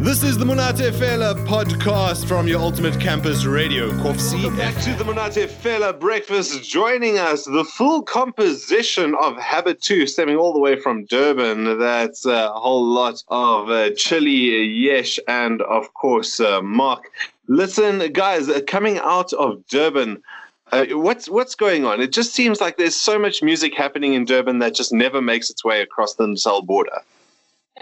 This is the Monate Fela podcast from your ultimate campus radio. Kofsi. Back to the Monate Fela breakfast. Joining us, the full composition of Habit 2, stemming all the way from Durban. That's a whole lot of uh, Chili, Yash, and of course, uh, Mark. Listen, guys, uh, coming out of Durban, uh, what's what's going on? It just seems like there's so much music happening in Durban that just never makes its way across the Natal border.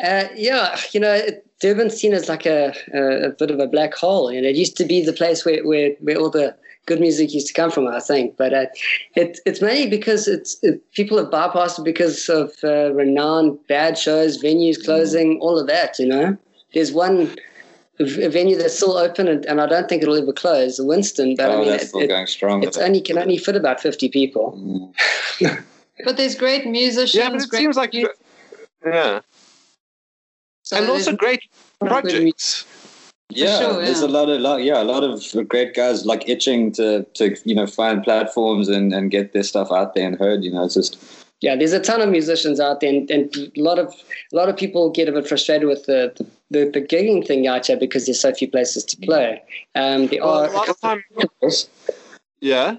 Uh, yeah, you know, Durban's seen as like a, a, a, bit of a black hole. You know, it used to be the place where, where, where all the good music used to come from, I think. But uh, it, it's mainly because it's it, people have bypassed it because of uh, renowned bad shows, venues closing, mm. all of that. You know, there's one a venue that's still open, and, and I don't think it'll ever close, Winston. But oh, I mean, that's it, still going strong. It's only can only fit about fifty people. Mm. but there's great musicians. Yeah, but it seems like yeah. So and also great projects. Yeah, sure, there's a lot of lot, yeah, a lot of great guys like itching to to you know find platforms and and get their stuff out there and heard. You know, it's just yeah, there's a ton of musicians out there, and, and a lot of a lot of people get a bit frustrated with the the, the, the gigging thing out here because there's so few places to play. Um, there well, are last time, yeah,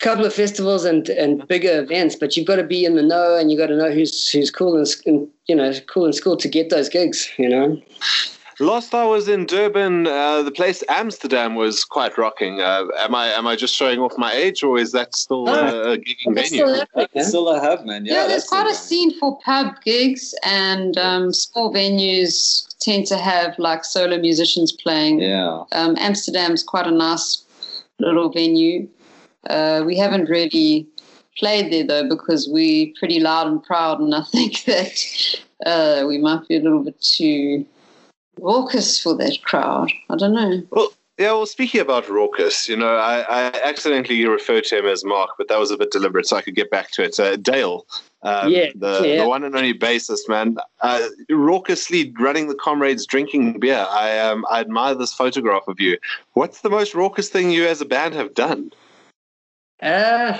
couple of festivals and and bigger events, but you've got to be in the know and you've got to know who's who's cool and you know cool in school to get those gigs. You know. Last I was in Durban, uh, the place Amsterdam was quite rocking. Uh, am I am I just showing off my age, or is that still uh, a gigging venue? Still, yeah. still a hub, man. Yeah, yeah there's quite a scene for pub gigs, and um, small venues tend to have like solo musicians playing. Yeah. Um, Amsterdam's quite a nice little venue. Uh, we haven't really played there though because we're pretty loud and proud, and I think that uh, we might be a little bit too raucous for that crowd. I don't know. Well, yeah, well, speaking about raucous, you know, I, I, accidentally referred to him as Mark, but that was a bit deliberate, so I could get back to it. Uh, Dale, um, yeah, the, yeah. the one and only bassist, man, uh, raucously running the comrades, drinking beer. I um, I admire this photograph of you. What's the most raucous thing you as a band have done? Uh,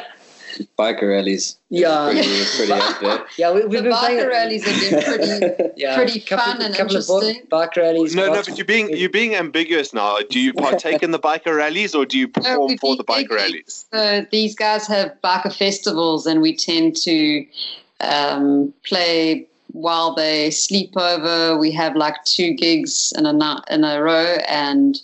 biker rallies. Yeah, pretty, pretty up there. Yeah, we, have the been biker playing, rallies have been pretty, yeah, pretty couple, fun and couple interesting. Of biker rallies. No, no, but you're being you're being ambiguous now. Do you partake in the biker rallies or do you perform no, for the biker rallies? So these guys have biker festivals, and we tend to um, play while they sleep over. We have like two gigs in a in a row, and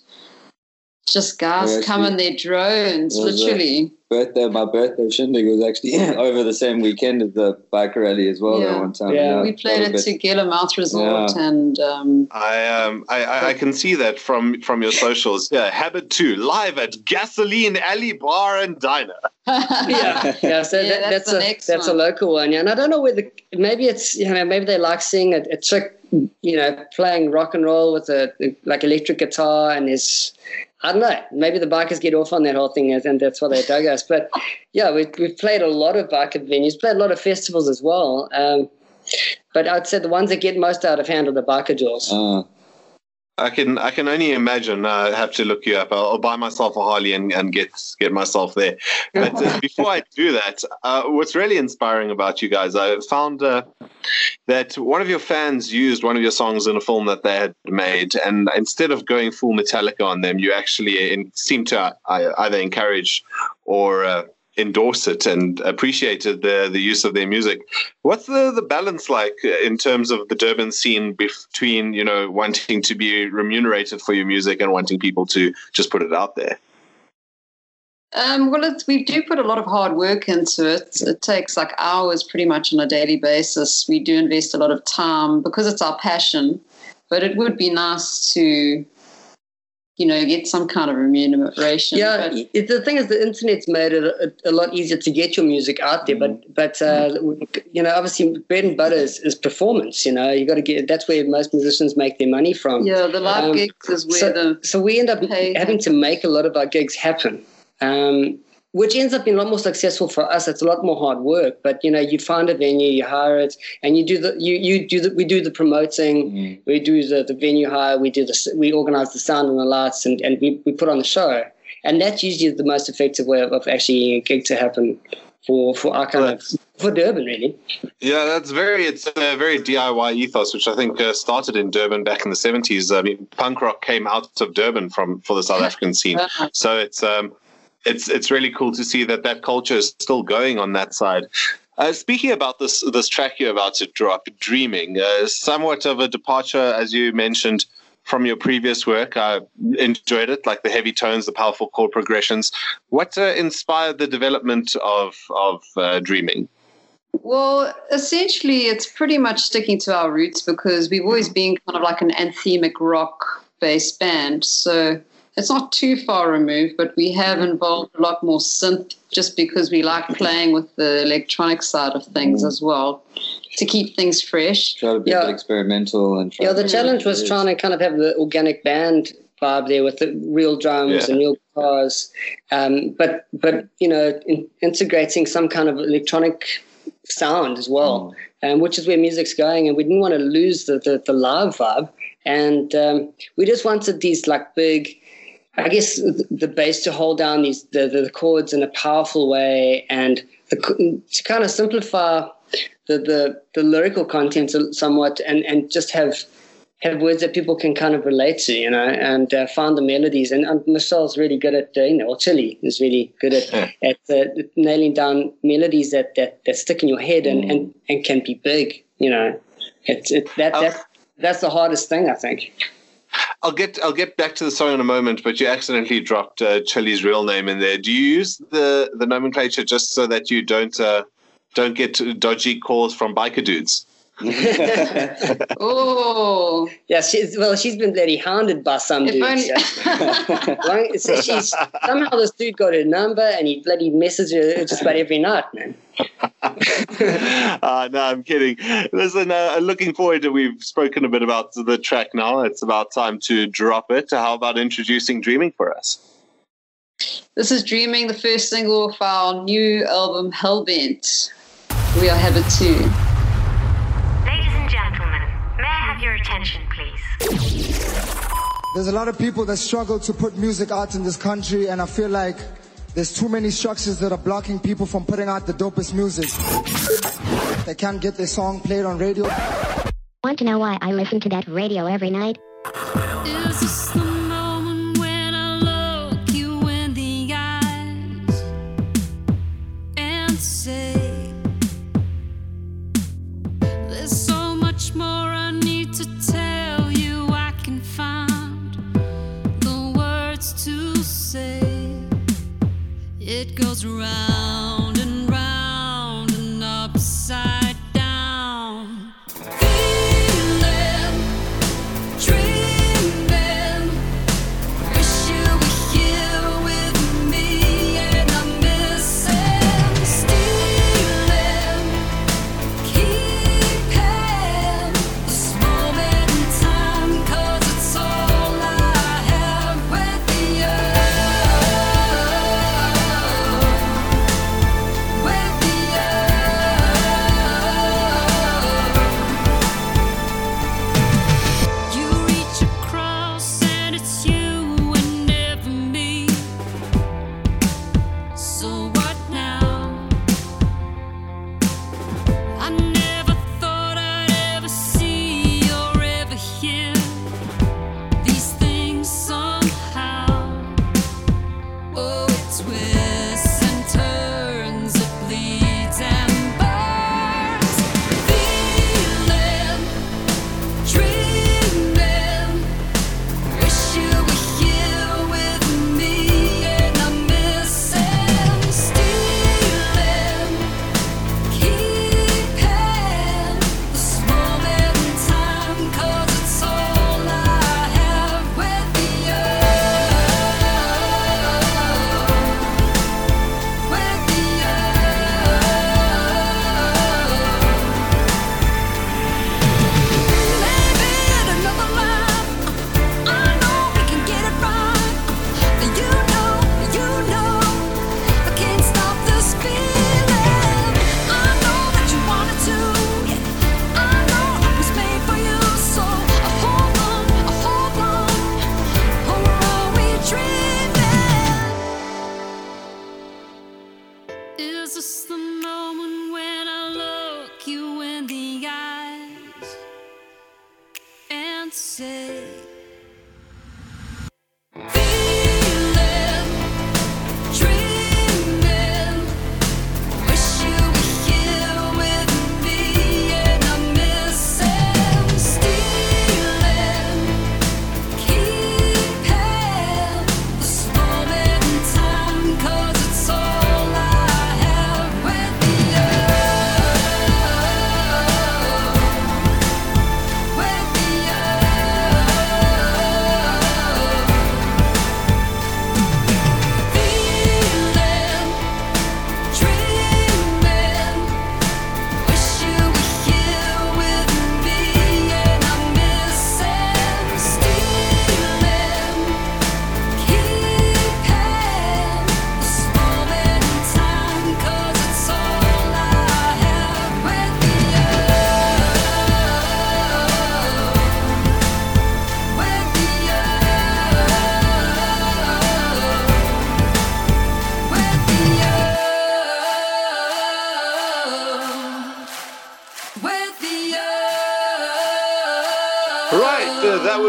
just guys come in their drones, literally. Birthday, my birthday shindig was actually over the same weekend as the bike rally as well. Yeah, one time. yeah. we played at Tugela Mouth Resort, yeah. and um, I um I, I can see that from from your socials. Yeah, Habit Two live at Gasoline Alley Bar and Diner. yeah, yeah. So yeah, that, that's, that's a that's one. a local one. Yeah, and I don't know whether maybe it's you know maybe they like seeing a, a chick you know playing rock and roll with a like electric guitar and is I don't know. Maybe the bikers get off on that whole thing, and that's why they dug us. But yeah, we, we've played a lot of biker venues, played a lot of festivals as well. Um, but I'd say the ones that get most out of hand are the biker jewels. Uh, I can I can only imagine. I uh, have to look you up. I'll, I'll, buy myself a Harley and, and get get myself there. But uh, before I do that, uh, what's really inspiring about you guys, I found uh, that one of your fans used one of your songs in a film that they had made, and instead of going full Metallica on them, you actually in, seem to uh, either encourage or endorse it and appreciated the the use of their music. What's the the balance like in terms of the Durban scene between you know wanting to be remunerated for your music and wanting people to just put it out there? Um, well, we do put a lot of hard work into it. It takes like hours pretty much on a daily basis. We do invest a lot of time because it's our passion, but it would be nice to you know, get some kind of remuneration. Yeah, but, the thing is, the internet's made it a, a, lot easier to get your music out there. But, but uh, you know, obviously, bread and butter is, is performance. You know, you got to get that's where most musicians make their money from. Yeah, the live um, gigs is where so, the so we end up having to make a lot of our gigs happen. Um, which ends up being a lot more successful for us. It's a lot more hard work, but you know, you find a venue, you hire it, and you do the you you do the we do the promoting, mm. we do the, the venue hire, we do the we organize the sound and the lights, and, and we, we put on the show, and that's usually the most effective way of, of actually getting a gig to happen. for for our kind of for Durban, really. Yeah, that's very it's a very DIY ethos, which I think uh, started in Durban back in the seventies. I mean, punk rock came out of Durban from for the South African scene, so it's um, it's it's really cool to see that that culture is still going on that side. Uh, speaking about this this track you're about to drop, "Dreaming," uh, somewhat of a departure, as you mentioned, from your previous work. I enjoyed it, like the heavy tones, the powerful chord progressions. What uh, inspired the development of of uh, Dreaming? Well, essentially, it's pretty much sticking to our roots because we've always been kind of like an anthemic rock based band. So it's not too far removed, but we have involved a lot more synth just because we like playing with the electronic side of things mm. as well to keep things fresh. Try to be yeah. experimental and yeah. The challenge was trying to kind of have the organic band vibe there with the real drums yeah. and real guitars, um, but but you know in, integrating some kind of electronic sound as well, mm. um, which is where music's going, and we didn't want to lose the the, the live vibe, and um, we just wanted these like big I guess the bass to hold down these the, the chords in a powerful way and the, to kind of simplify the, the, the lyrical content somewhat and, and just have have words that people can kind of relate to, you know, and uh, find the melodies. And um, Michelle's really good at, uh, you know, or Chili is really good at, at uh, nailing down melodies that, that, that stick in your head and, mm. and, and can be big, you know. It's it, that, oh. that, that's the hardest thing, I think. I'll get I'll get back to the song in a moment, but you accidentally dropped uh, Chili's real name in there. Do you use the the nomenclature just so that you don't uh, don't get dodgy calls from biker dudes? oh, yeah. She's well. She's been bloody hounded by some dude. Only... so she's somehow this dude got her number and he bloody messages her just about every night, man. uh, no, I'm kidding. Listen, uh, looking forward to. We've spoken a bit about the track now. It's about time to drop it. How about introducing "Dreaming" for us? This is "Dreaming," the first single of our new album "Hellbent." We are Habit Two have your attention, please? There's a lot of people that struggle to put music out in this country, and I feel like there's too many structures that are blocking people from putting out the dopest music. They can't get their song played on radio. Want to know why I listen to that radio every night? Around. Oh, it's when.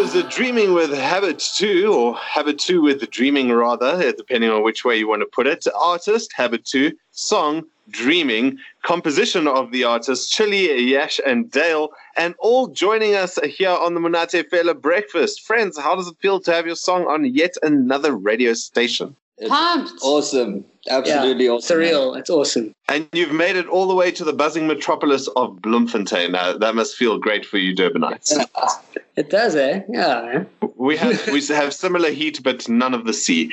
Was a Dreaming with Habit 2, or Habit 2 with Dreaming, rather, eh, depending on which way you want to put it. Artist, Habit 2. Song, Dreaming. Composition of the artists, Chili, Yash, and Dale. And all joining us here on the Monate Fela Breakfast. Friends, how does it feel to have your song on yet another radio station? It's Pumped. Awesome. Absolutely yeah, awesome. Surreal. It's awesome. And you've made it all the way to the buzzing metropolis of Bloemfontein. Now, that must feel great for you, Durbanites. It does, eh? Yeah. We have we have similar heat, but none of the sea.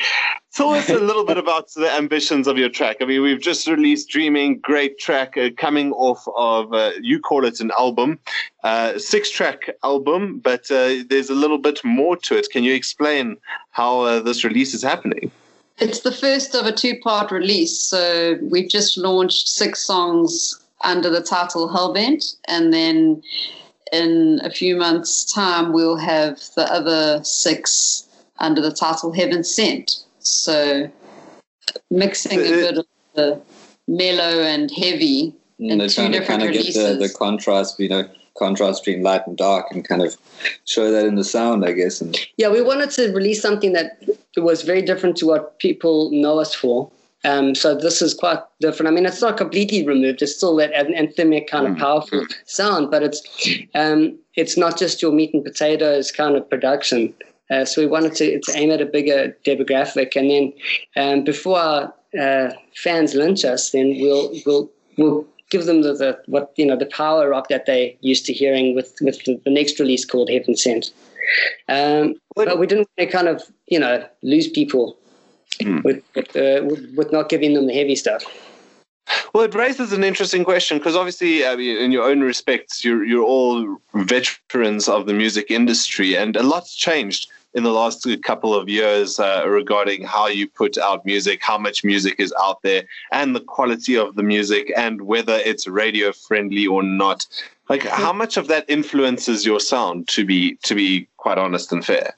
Tell us a little bit about the ambitions of your track. I mean, we've just released "Dreaming," great track, uh, coming off of uh, you call it an album, uh, six-track album, but uh, there's a little bit more to it. Can you explain how uh, this release is happening? It's the first of a two part release. So we've just launched six songs under the title Hellbent. And then in a few months' time, we'll have the other six under the title Heaven Sent. So mixing a uh, bit of the mellow and heavy. And in two different to kind of releases. get the, the contrast, you know, contrast between light and dark and kind of show that in the sound, I guess. And yeah, we wanted to release something that was very different to what people know us for. Um, so this is quite different. I mean, it's not completely removed. It's still that anthemic kind of mm. powerful sound, but it's um, it's not just your meat and potatoes kind of production. Uh, so we wanted to, to, aim at a bigger demographic, and then um, before our uh, fans lynch us, then we'll we'll we'll give them the, the, what you know the power rock that they used to hearing with with the, the next release called Heaven Sent. Um, but we didn't want to kind of you know lose people mm. with with, uh, with, with not giving them the heavy stuff. Well, it raises an interesting question because obviously, I mean, in your own respects, you're you're all veterans of the music industry, and a lot's changed in the last couple of years uh, regarding how you put out music, how much music is out there, and the quality of the music, and whether it's radio friendly or not. Like, how much of that influences your sound? To be to be quite honest and fair.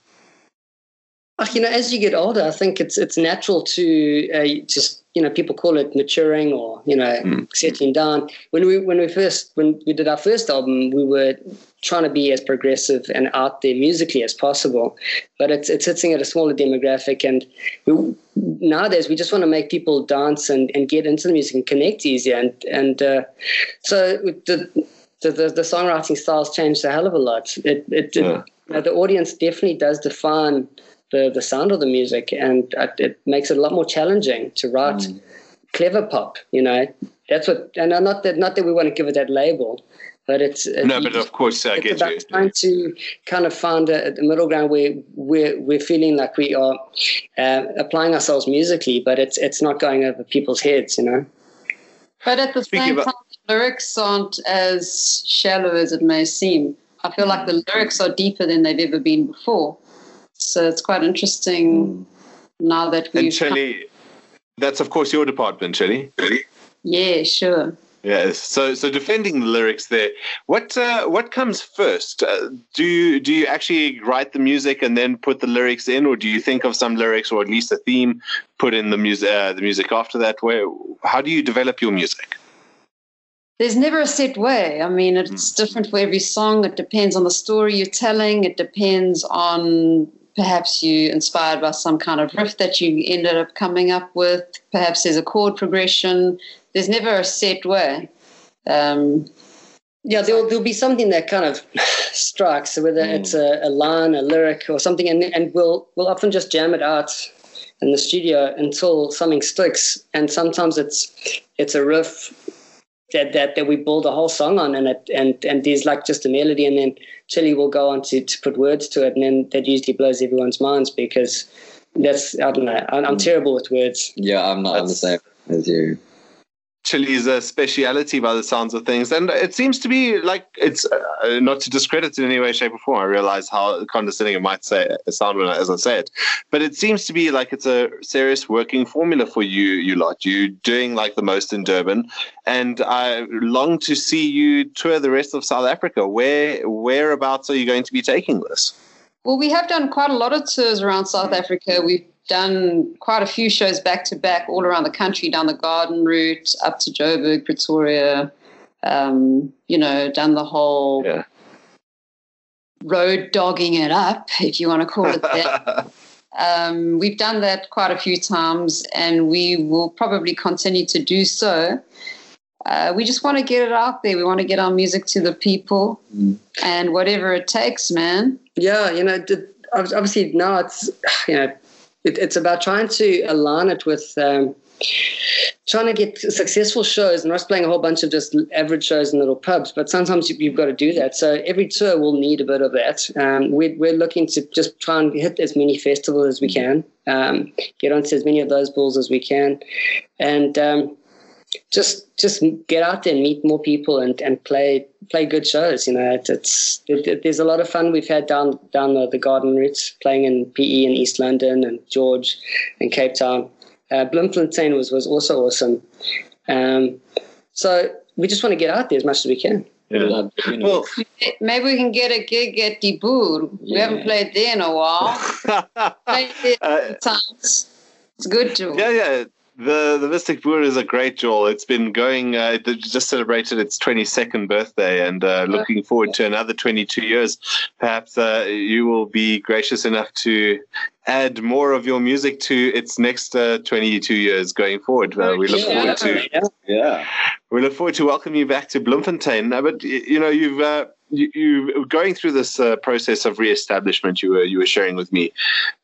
You know, as you get older, I think it's it's natural to uh, just you know people call it maturing or you know mm. settling down. When we when we first when we did our first album, we were trying to be as progressive and out there musically as possible, but it's it's hitting at a smaller demographic. And we, nowadays, we just want to make people dance and, and get into the music and connect easier. And and uh, so the, the the the songwriting styles changed a hell of a lot. It it, yeah. it you know, the audience definitely does define the, the sound of the music, and it makes it a lot more challenging to write mm. clever pop. You know, that's what, and not that not that we want to give it that label, but it's no, but of course I get about you. Trying to kind of find a, a, middle ground where we're we're feeling like we are uh, applying ourselves musically, but it's it's not going over people's heads, you know. But at the Speaking same about- time, lyrics aren't as shallow as it may seem. I feel like the lyrics are deeper than they've ever been before. So it's quite interesting mm. now that we've. And Shelley, that's of course your department, Shelley. Yeah, sure. Yes. So, so defending the lyrics there. What uh, what comes first? Uh, do you do you actually write the music and then put the lyrics in, or do you think of some lyrics or at least a theme, put in the music uh, the music after that? Where how do you develop your music? There's never a set way. I mean, it's mm. different for every song. It depends on the story you're telling. It depends on perhaps you inspired by some kind of riff that you ended up coming up with. Perhaps there's a chord progression. There's never a set way. Um, yeah, there'll, there'll be something that kind of strikes, whether mm. it's a, a, line, a lyric, or something, and, and we'll we'll often just jam it out in the studio until something sticks. And sometimes it's it's a riff that, that that we build a whole song on and it and and there's like just a melody and then Chili will go on to, to put words to it and then that usually blows everyone's minds because that's I don't know I'm, I'm mm. terrible with words. Yeah, I'm not on the same as you. Chili's a speciality by the sounds of things. And it seems to be like it's uh, not to discredit it in any way, shape, or form. I realize how condescending it might say sound when as I say it, but it seems to be like it's a serious working formula for you, you lot. You're doing like the most in Durban, and I long to see you tour the rest of South Africa. Where whereabouts are you going to be taking this? Well, we have done quite a lot of tours around South Africa. We've done quite a few shows back to back all around the country, down the garden route, up to Joburg, Pretoria, um, you know, done the whole. Yeah. road dogging it up, if you want to call it that. um, we've done that quite a few times, and we will probably continue to do so. Uh, we just want to get it out there. We want to get our music to the people, mm. and whatever it takes, man. Yeah, you know, obviously now it's you know, it, it's about trying to align it with. Um, trying to get successful shows and not playing a whole bunch of just average shows in little pubs. But sometimes you've got to do that. So every tour will need a bit of that. Um, we're, we're looking to just try and hit as many festivals as we can, um, get onto as many of those balls as we can, and um, just just get out there and meet more people and, and play play good shows. You know, it, it's it, there's a lot of fun we've had down down the, the garden routes, playing in PE in East London and George and Cape Town uh, Bloemfontein was was also awesome. Um, so we just want to get out there as much as we can. Yeah. Well, maybe we can get a gig at Die Boer. We haven't played there in a while. played there uh, times. It's good to. Yeah, yeah. The the Mystic Boer is a great jewel. It's been going. Uh, it just celebrated its 22nd birthday, and uh, looking forward to another 22 years. Perhaps uh, you will be gracious enough to add more of your music to its next uh, 22 years going forward. Uh, we look yeah, forward to yeah. We look forward to welcoming you back to Bloemfontein. Uh, but you know, you've uh, you, you going through this uh, process of reestablishment. You were you were sharing with me,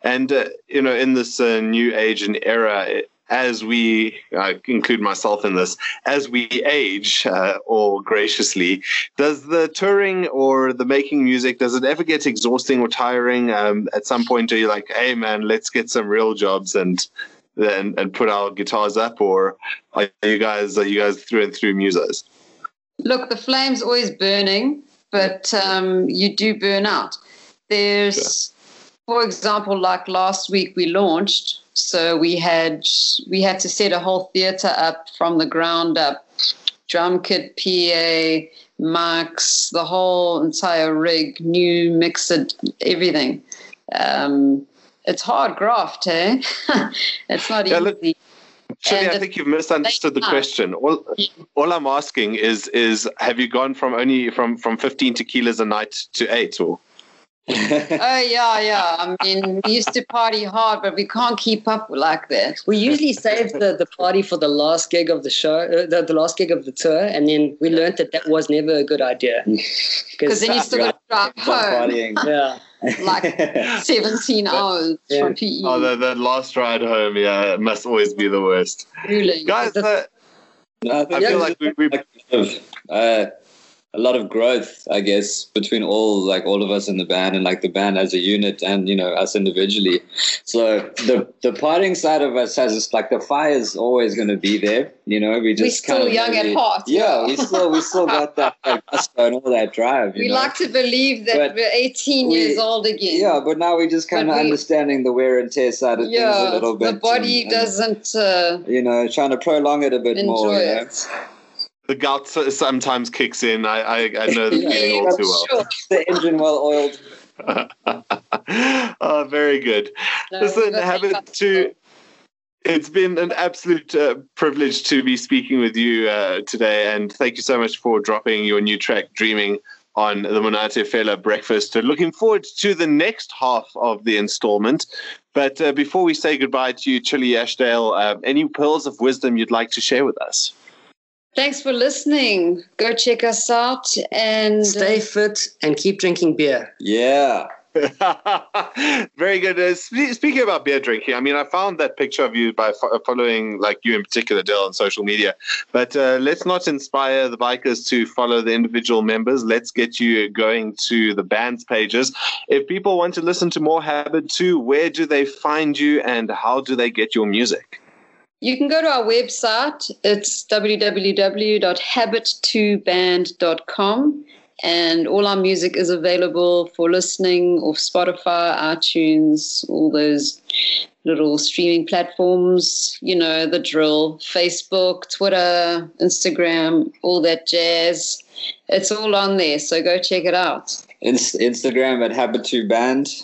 and uh, you know, in this new age and era. As we uh, include myself in this, as we age, uh, or graciously, does the touring or the making music does it ever get exhausting or tiring? Um, at some point, are you like, "Hey, man, let's get some real jobs and and, and put our guitars up," or are you guys are you guys through and through musos? Look, the flame's always burning, but um, you do burn out. There's, for example, like last week we launched so we had we had to set a whole theatre up from the ground up, drum kit, PA, mics, the whole entire rig, new mixer, everything. Um, it's hard graft, eh? it's not yeah, easy. Actually, I think you've misunderstood the question. All, all I'm asking is, is have you gone from only from, from 15 tequilas a night to eight, or? Oh yeah, yeah. I mean, we used to party hard, but we can't keep up like that. We usually save the, the party for the last gig of the show, uh, the, the last gig of the tour, and then we learned that that was never a good idea. Because then you still got to drive home. Partying. Yeah. like 17 hours yeah. from PE. Oh, the, the last ride home, yeah, it must always be the worst. Really? Guys, uh, I feel yeah, like we, we uh, a lot of growth, I guess, between all like all of us in the band and like the band as a unit and you know us individually. So the the parting side of us has just like the fire is always going to be there. You know, we just we're still young really, at heart. Yeah, we still we still got that like, and all that drive. we know? like to believe that but we're 18 we, years old again. Yeah, but now we're just kind of understanding the wear and tear side of yeah, things a little bit. The body and, and, doesn't. Uh, you know, trying to prolong it a bit more. You know? The gout sometimes kicks in. I I, I know the feeling all too well. Sure. The engine well oiled. oh, very good. No, Listen, Habit Two. It's been an absolute uh, privilege to be speaking with you uh, today, and thank you so much for dropping your new track, "Dreaming." On the Monate Fela breakfast. Looking forward to the next half of the installment. But uh, before we say goodbye to you, Chili Yash Dale, uh, any pearls of wisdom you'd like to share with us? Thanks for listening. Go check us out and stay uh, fit and keep drinking beer. Yeah. Very good. Uh, sp- speaking about beer drinking, I mean, I found that picture of you by fo- following, like you in particular, Dale, on social media. But uh, let's not inspire the bikers to follow the individual members. Let's get you going to the band's pages. If people want to listen to more Habit 2, where do they find you and how do they get your music? You can go to our website. It's www.habit2band.com. And all our music is available for listening off Spotify, iTunes, all those little streaming platforms. You know, the drill Facebook, Twitter, Instagram, all that jazz. It's all on there. So go check it out. Instagram at Habit2Band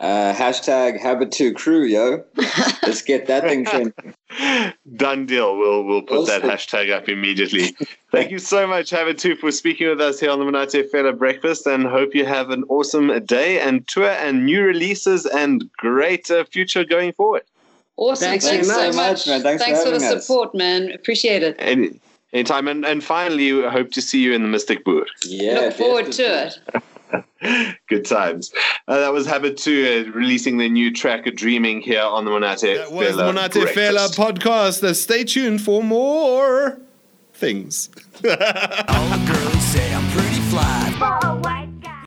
uh, hashtag Habit2 Crew, yo. Let's get that thing trending. Done deal. We'll we'll put awesome. that hashtag up immediately. Thank you so much, Habit2, for speaking with us here on the Monate Fela Breakfast, and hope you have an awesome day and tour and new releases and great uh, future going forward. Awesome. Thanks, Thanks so much, man. Thanks, Thanks for, for, the support, man. Appreciate it. Any, anytime. And, and finally, I hope to see you in the Mystic Boer. Yeah. Look forward definitely. to it. Good times. Uh, that was Habit2 uh, releasing their new track, Dreaming, here on the Monate That was the Monate Fela podcast. Uh, stay tuned for more things. All the girls say I'm